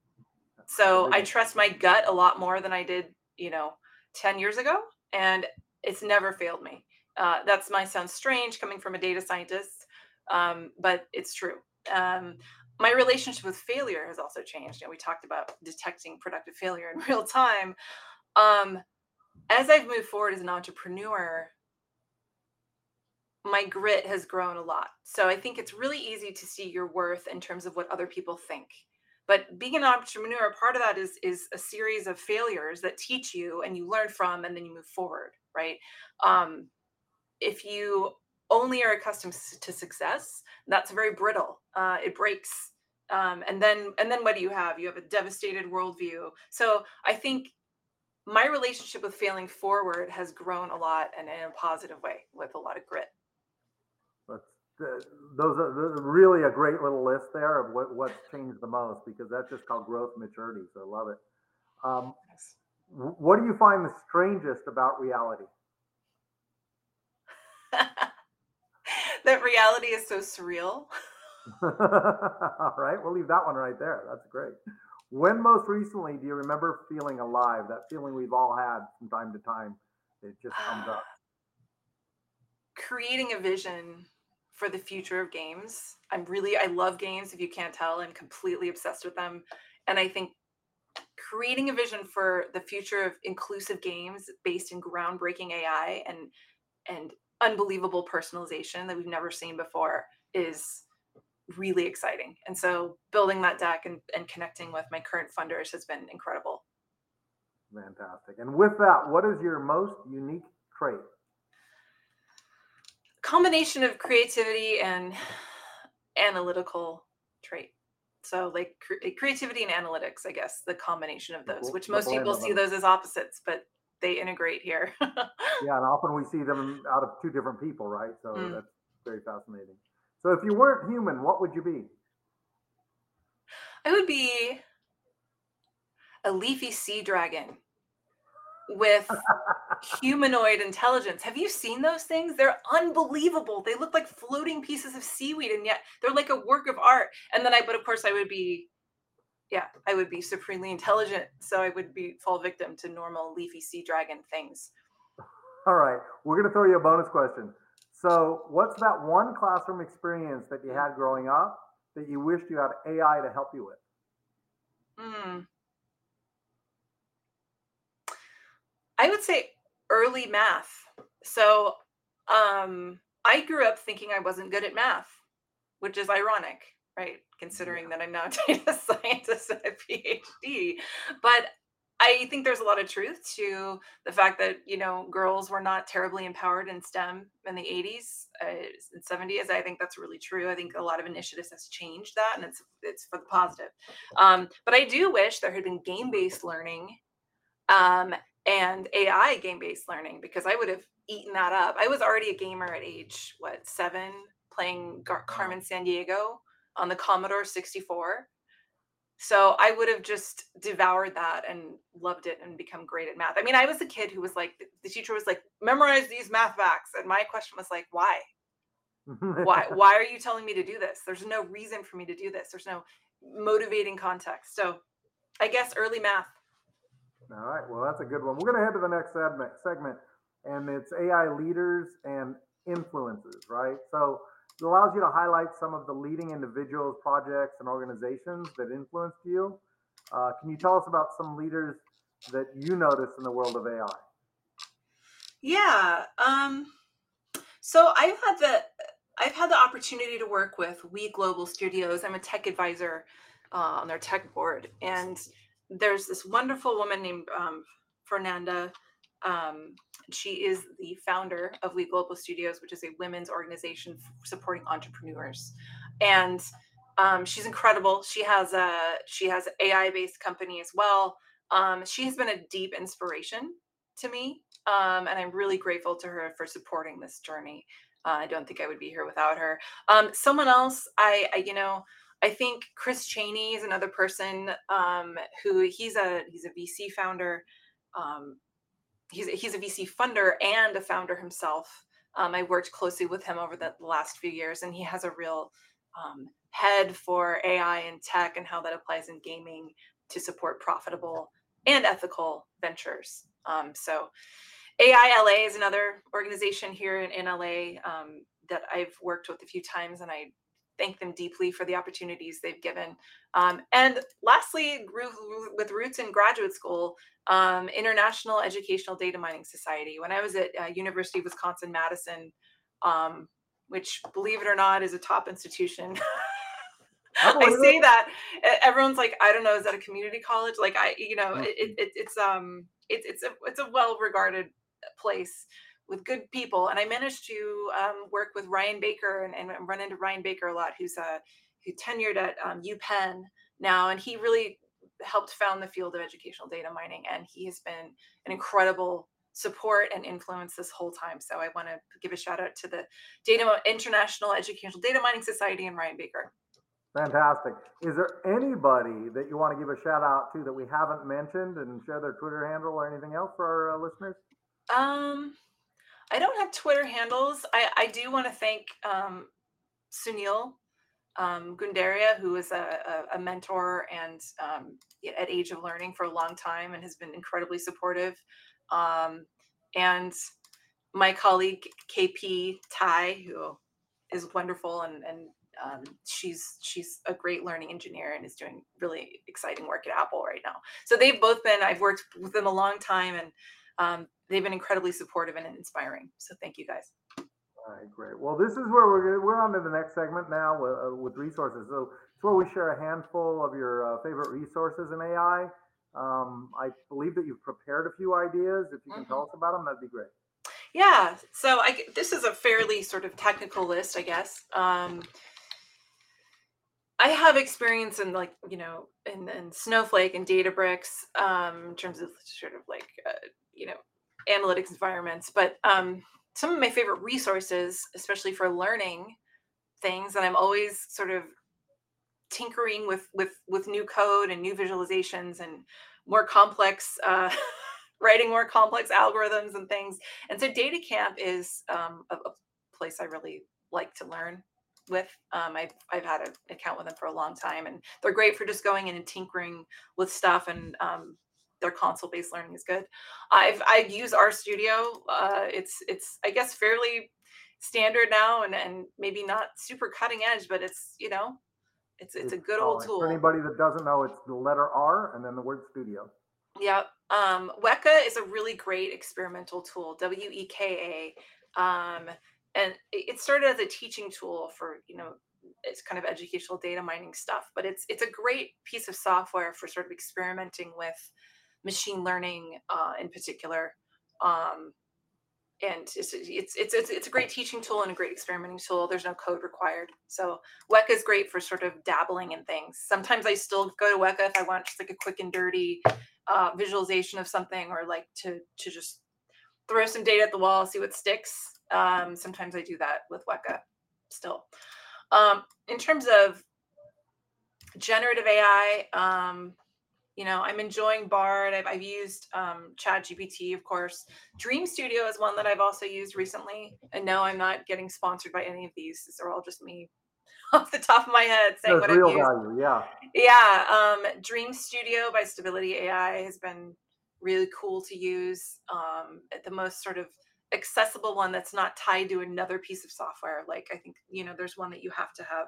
So I trust my gut a lot more than I did you know 10 years ago and it's never failed me uh, that's might sound strange coming from a data scientist um, but it's true um, my relationship with failure has also changed and we talked about detecting productive failure in real time um, as i've moved forward as an entrepreneur my grit has grown a lot. So I think it's really easy to see your worth in terms of what other people think. But being an entrepreneur, part of that is is a series of failures that teach you and you learn from and then you move forward, right? Um, if you only are accustomed to success, that's very brittle. Uh, it breaks. Um, and then and then what do you have? You have a devastated worldview. So I think my relationship with failing forward has grown a lot and in a positive way with a lot of grit. Those are really a great little list there of what, what's changed the most because that's just called growth maturity. So I love it. Um, what do you find the strangest about reality? that reality is so surreal. All right, we'll leave that one right there. That's great. When most recently do you remember feeling alive? That feeling we've all had from time to time. It just comes up. Creating a vision for the future of games. I'm really, I love games. If you can't tell, I'm completely obsessed with them. And I think creating a vision for the future of inclusive games based in groundbreaking AI and and unbelievable personalization that we've never seen before is really exciting. And so building that deck and, and connecting with my current funders has been incredible. Fantastic. And with that, what is your most unique trait? Combination of creativity and analytical trait. So like cre- creativity and analytics, I guess, the combination of those, which most people see those as opposites, but they integrate here. yeah, and often we see them out of two different people, right? So mm. that's very fascinating. So if you weren't human, what would you be? I would be a leafy sea dragon with humanoid intelligence. Have you seen those things? They're unbelievable. They look like floating pieces of seaweed, and yet they're like a work of art. And then I, but of course, I would be, yeah, I would be supremely intelligent. So I would be fall victim to normal leafy sea dragon things. All right. We're going to throw you a bonus question. So, what's that one classroom experience that you had growing up that you wished you had AI to help you with? Mm. I would say early math. So, um, I grew up thinking I wasn't good at math, which is ironic, right? Considering that I'm now a data scientist and a PhD. But I think there's a lot of truth to the fact that you know girls were not terribly empowered in STEM in the 80s uh, and 70s. I think that's really true. I think a lot of initiatives has changed that, and it's it's for the positive. Um, but I do wish there had been game based learning um, and AI game based learning because I would have eaten that up. I was already a gamer at age what seven, playing Gar- Carmen Sandiego on the Commodore 64 so I would have just devoured that and loved it and become great at math. I mean, I was a kid who was like, the teacher was like, memorize these math facts. And my question was like, why? why why are you telling me to do this there's no reason for me to do this there's no motivating context so i guess early math all right well that's a good one we're going to head to the next segment segment and it's ai leaders and influences right so it allows you to highlight some of the leading individuals, projects, and organizations that influenced you. Uh, can you tell us about some leaders that you notice in the world of AI? Yeah. Um, so I've had the I've had the opportunity to work with We Global Studios. I'm a tech advisor uh, on their tech board, and there's this wonderful woman named um, Fernanda um, she is the founder of We Global Studios, which is a women's organization supporting entrepreneurs. And um, she's incredible. She has a she has an AI based company as well. Um, she has been a deep inspiration to me, um, and I'm really grateful to her for supporting this journey. Uh, I don't think I would be here without her. Um, someone else, I, I, you know, I think Chris Cheney is another person um, who he's a he's a VC founder. Um, he's he's a VC funder and a founder himself. Um, I worked closely with him over the last few years, and he has a real um, head for AI and tech and how that applies in gaming to support profitable and ethical ventures. Um, so, AI LA is another organization here in, in LA um, that I've worked with a few times, and I thank them deeply for the opportunities they've given. Um, and lastly, with roots in graduate school, um, International Educational Data Mining Society. When I was at uh, University of Wisconsin Madison, um, which, believe it or not, is a top institution. I I say that everyone's like, I don't know, is that a community college? Like, I, you know, Mhm. it, it, it's um, it's it's a it's a well regarded place with good people, and I managed to um, work with Ryan Baker and, and run into Ryan Baker a lot, who's uh, who tenured at um, UPenn now, and he really helped found the field of educational data mining, and he has been an incredible support and influence this whole time. So I want to give a shout out to the Data International Educational Data Mining Society and Ryan Baker. Fantastic. Is there anybody that you want to give a shout out to that we haven't mentioned and share their Twitter handle or anything else for our uh, listeners? Um, I don't have Twitter handles. I, I do want to thank um, Sunil um, Gunderia, who is a, a, a mentor and um, at Age of Learning for a long time and has been incredibly supportive. Um, and my colleague KP Tai, who is wonderful and and um, she's she's a great learning engineer and is doing really exciting work at Apple right now. So they've both been I've worked with them a long time and um, they've been incredibly supportive and inspiring. So thank you guys. All right, great. Well, this is where we're we're on to the next segment now with, uh, with resources. So it's where we share a handful of your uh, favorite resources in AI. Um, I believe that you've prepared a few ideas. If you can tell us about them, that'd be great. Yeah. So I this is a fairly sort of technical list, I guess. Um, I have experience in like you know in, in Snowflake and Databricks um, in terms of sort of like uh, you know analytics environments, but um, some of my favorite resources, especially for learning things, and I'm always sort of tinkering with with with new code and new visualizations and more complex uh, writing more complex algorithms and things and so data camp is um, a, a place i really like to learn with um, I've, I've had an account with them for a long time and they're great for just going in and tinkering with stuff and um, their console based learning is good i've i use RStudio uh, it's it's i guess fairly standard now and and maybe not super cutting edge but it's you know it's it's a good old tool For anybody that doesn't know, it's the letter R and then the word studio. Yep. Um, Weka is a really great experimental tool, W E K A. Um, and it started as a teaching tool for, you know, it's kind of educational data mining stuff, but it's it's a great piece of software for sort of experimenting with machine learning uh, in particular. Um, and it's, it's it's it's it's a great teaching tool and a great experimenting tool. There's no code required, so Weka is great for sort of dabbling in things. Sometimes I still go to Weka if I want just like a quick and dirty uh, visualization of something, or like to to just throw some data at the wall, see what sticks. Um, sometimes I do that with Weka still. Um, in terms of generative AI, um, you know, I'm enjoying Bard. I've, I've used um, Chat GPT, of course. Dream Studio is one that I've also used recently. And no, I'm not getting sponsored by any of these. These are all just me off the top of my head saying There's what real I've used. value, yeah. Yeah, um, Dream Studio by Stability AI has been really cool to use. Um, the most sort of accessible one that's not tied to another piece of software. Like I think you know, there's one that you have to have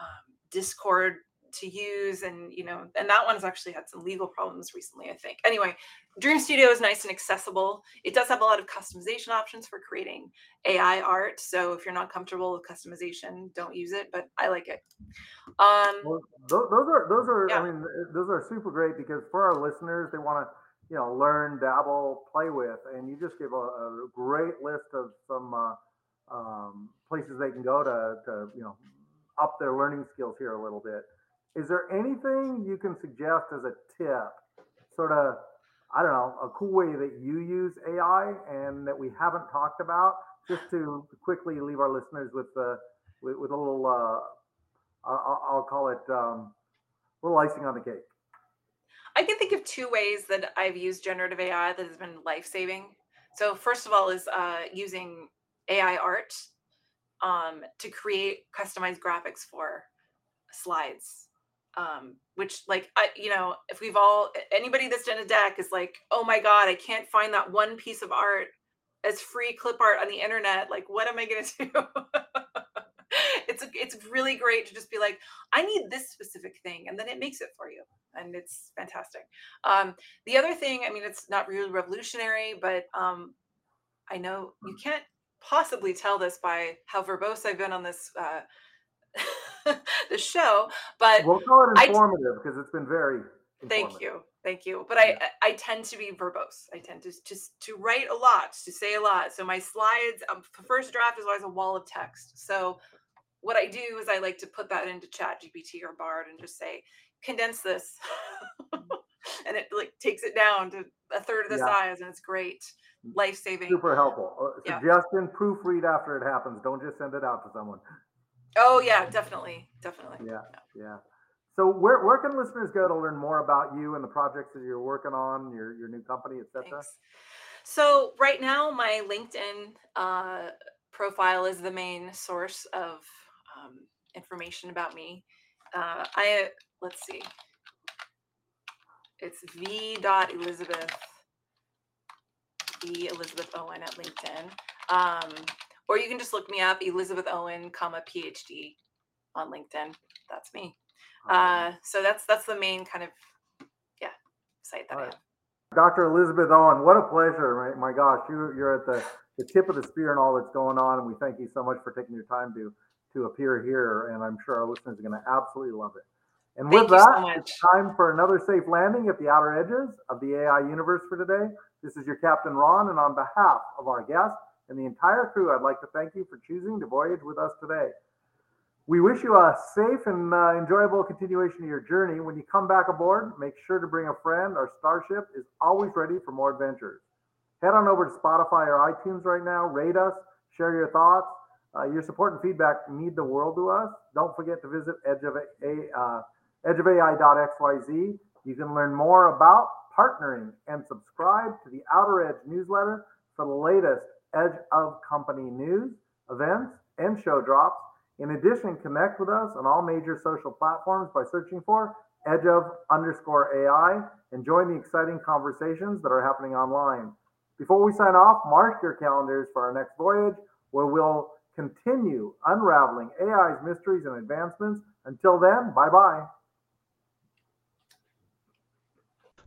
um, Discord to use, and you know, and that one's actually had some legal problems recently. I think. Anyway, Dream Studio is nice and accessible. It does have a lot of customization options for creating AI art. So if you're not comfortable with customization, don't use it. But I like it. Um, Well, tho- those are those are. Yeah. I mean, those are super great because for our listeners, they want to, you know, learn, dabble, play with, and you just give a, a great list of some uh, um, places they can go to, to, you know, up their learning skills here a little bit. Is there anything you can suggest as a tip, sort of, I don't know, a cool way that you use AI and that we haven't talked about, just to quickly leave our listeners with uh, with, with a little. Uh, I'll, I'll call it um, little icing on the cake. I can think of two ways that I've used generative AI that has been life saving. So first of all is uh, using AI art um, to create customized graphics for slides. Um, which like I, you know, if we've all anybody that's done a deck is like, oh my god, I can't find that one piece of art as free clip art on the internet. Like, what am I gonna do? It's a, it's really great to just be like, I need this specific thing, and then it makes it for you, and it's fantastic. Um, the other thing, I mean, it's not really revolutionary, but um, I know you can't possibly tell this by how verbose I've been on this uh, the show, but we'll call it informative because it's been very. Thank you, thank you. But I I I tend to be verbose. I tend to just to write a lot, to say a lot. So my slides, um, the first draft is always a wall of text. So what I do is I like to put that into Chat GPT or Bard and just say condense this, and it like takes it down to a third of the Yeah. size, and it's great, life saving. Super helpful. Uh, Yeah. Suggestion: proofread after it happens. Don't just send it out to someone. Oh yeah, definitely, definitely. Yeah, yeah. So where where can listeners go to learn more about you and the projects that you're working on, your your new company, etc.? Thanks. So right now, my LinkedIn uh, profile is the main source of um, information about me. Uh, I let's see, it's v dot Elizabeth v Elizabeth Owen at LinkedIn, um, or you can just look me up Elizabeth Owen, comma PhD on LinkedIn. That's me. Uh, so that's that's the main kind of yeah site that I have. Dr. Elizabeth Owen, what a pleasure. My, my gosh, you, you're at the, the tip of the spear and all that's going on. And we thank you so much for taking your time to, to appear here. And I'm sure our listeners are going to absolutely love it. And Thank with so that, much. it's time for another safe landing at the outer edges of the AI universe for today. This is your Captain Ron. And on behalf of our guest and the entire crew, I'd like to thank you for choosing to voyage with us today. We wish you a safe and uh, enjoyable continuation of your journey. When you come back aboard, make sure to bring a friend. Our Starship is always ready for more adventures. Head on over to Spotify or iTunes right now, rate us, share your thoughts. Uh, your support and feedback mean the world to us. Don't forget to visit edge of a, uh, edgeofai.xyz. You can learn more about partnering and subscribe to the Outer Edge newsletter for the latest Edge of Company news, events, and show drops. In addition, connect with us on all major social platforms by searching for edge of underscore AI and join the exciting conversations that are happening online. Before we sign off, mark your calendars for our next voyage where we'll continue unraveling AI's mysteries and advancements. Until then, bye bye.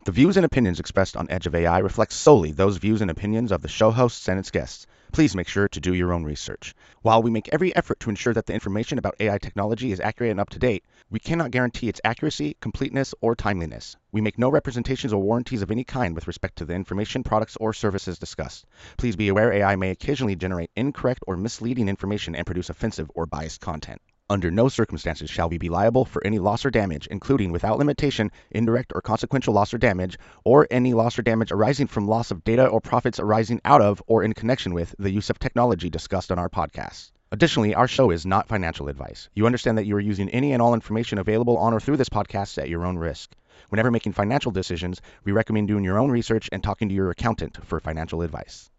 The views and opinions expressed on Edge of AI reflect solely those views and opinions of the show hosts and its guests. Please make sure to do your own research. While we make every effort to ensure that the information about AI technology is accurate and up to date, we cannot guarantee its accuracy, completeness, or timeliness. We make no representations or warranties of any kind with respect to the information, products, or services discussed. Please be aware AI may occasionally generate incorrect or misleading information and produce offensive or biased content. Under no circumstances shall we be liable for any loss or damage, including without limitation, indirect or consequential loss or damage, or any loss or damage arising from loss of data or profits arising out of or in connection with the use of technology discussed on our podcast. Additionally, our show is not financial advice. You understand that you are using any and all information available on or through this podcast at your own risk. Whenever making financial decisions, we recommend doing your own research and talking to your accountant for financial advice.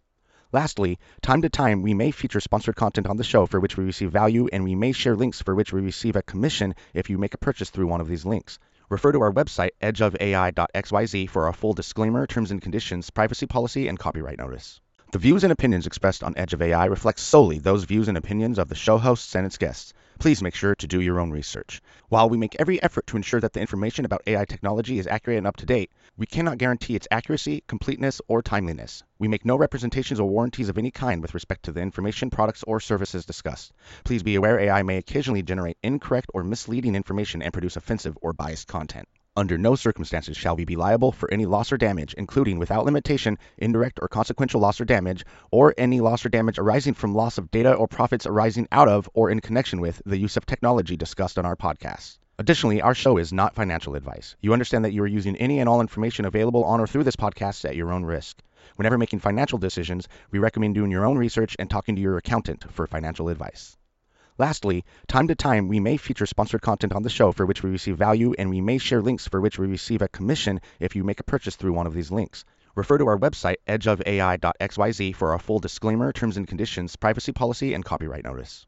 Lastly, time to time, we may feature sponsored content on the show for which we receive value, and we may share links for which we receive a commission if you make a purchase through one of these links. Refer to our website, edgeofai.xyz, for our full disclaimer, terms and conditions, privacy policy, and copyright notice. The views and opinions expressed on Edge of AI reflect solely those views and opinions of the show hosts and its guests. Please make sure to do your own research. While we make every effort to ensure that the information about AI technology is accurate and up to date, we cannot guarantee its accuracy, completeness, or timeliness. We make no representations or warranties of any kind with respect to the information, products, or services discussed. Please be aware AI may occasionally generate incorrect or misleading information and produce offensive or biased content. Under no circumstances shall we be liable for any loss or damage, including without limitation, indirect or consequential loss or damage, or any loss or damage arising from loss of data or profits arising out of or in connection with the use of technology discussed on our podcast. Additionally, our show is not financial advice. You understand that you are using any and all information available on or through this podcast at your own risk. Whenever making financial decisions, we recommend doing your own research and talking to your accountant for financial advice. Lastly, time to time, we may feature sponsored content on the show for which we receive value, and we may share links for which we receive a commission if you make a purchase through one of these links. Refer to our website, edgeofai.xyz, for our full disclaimer, terms and conditions, privacy policy, and copyright notice.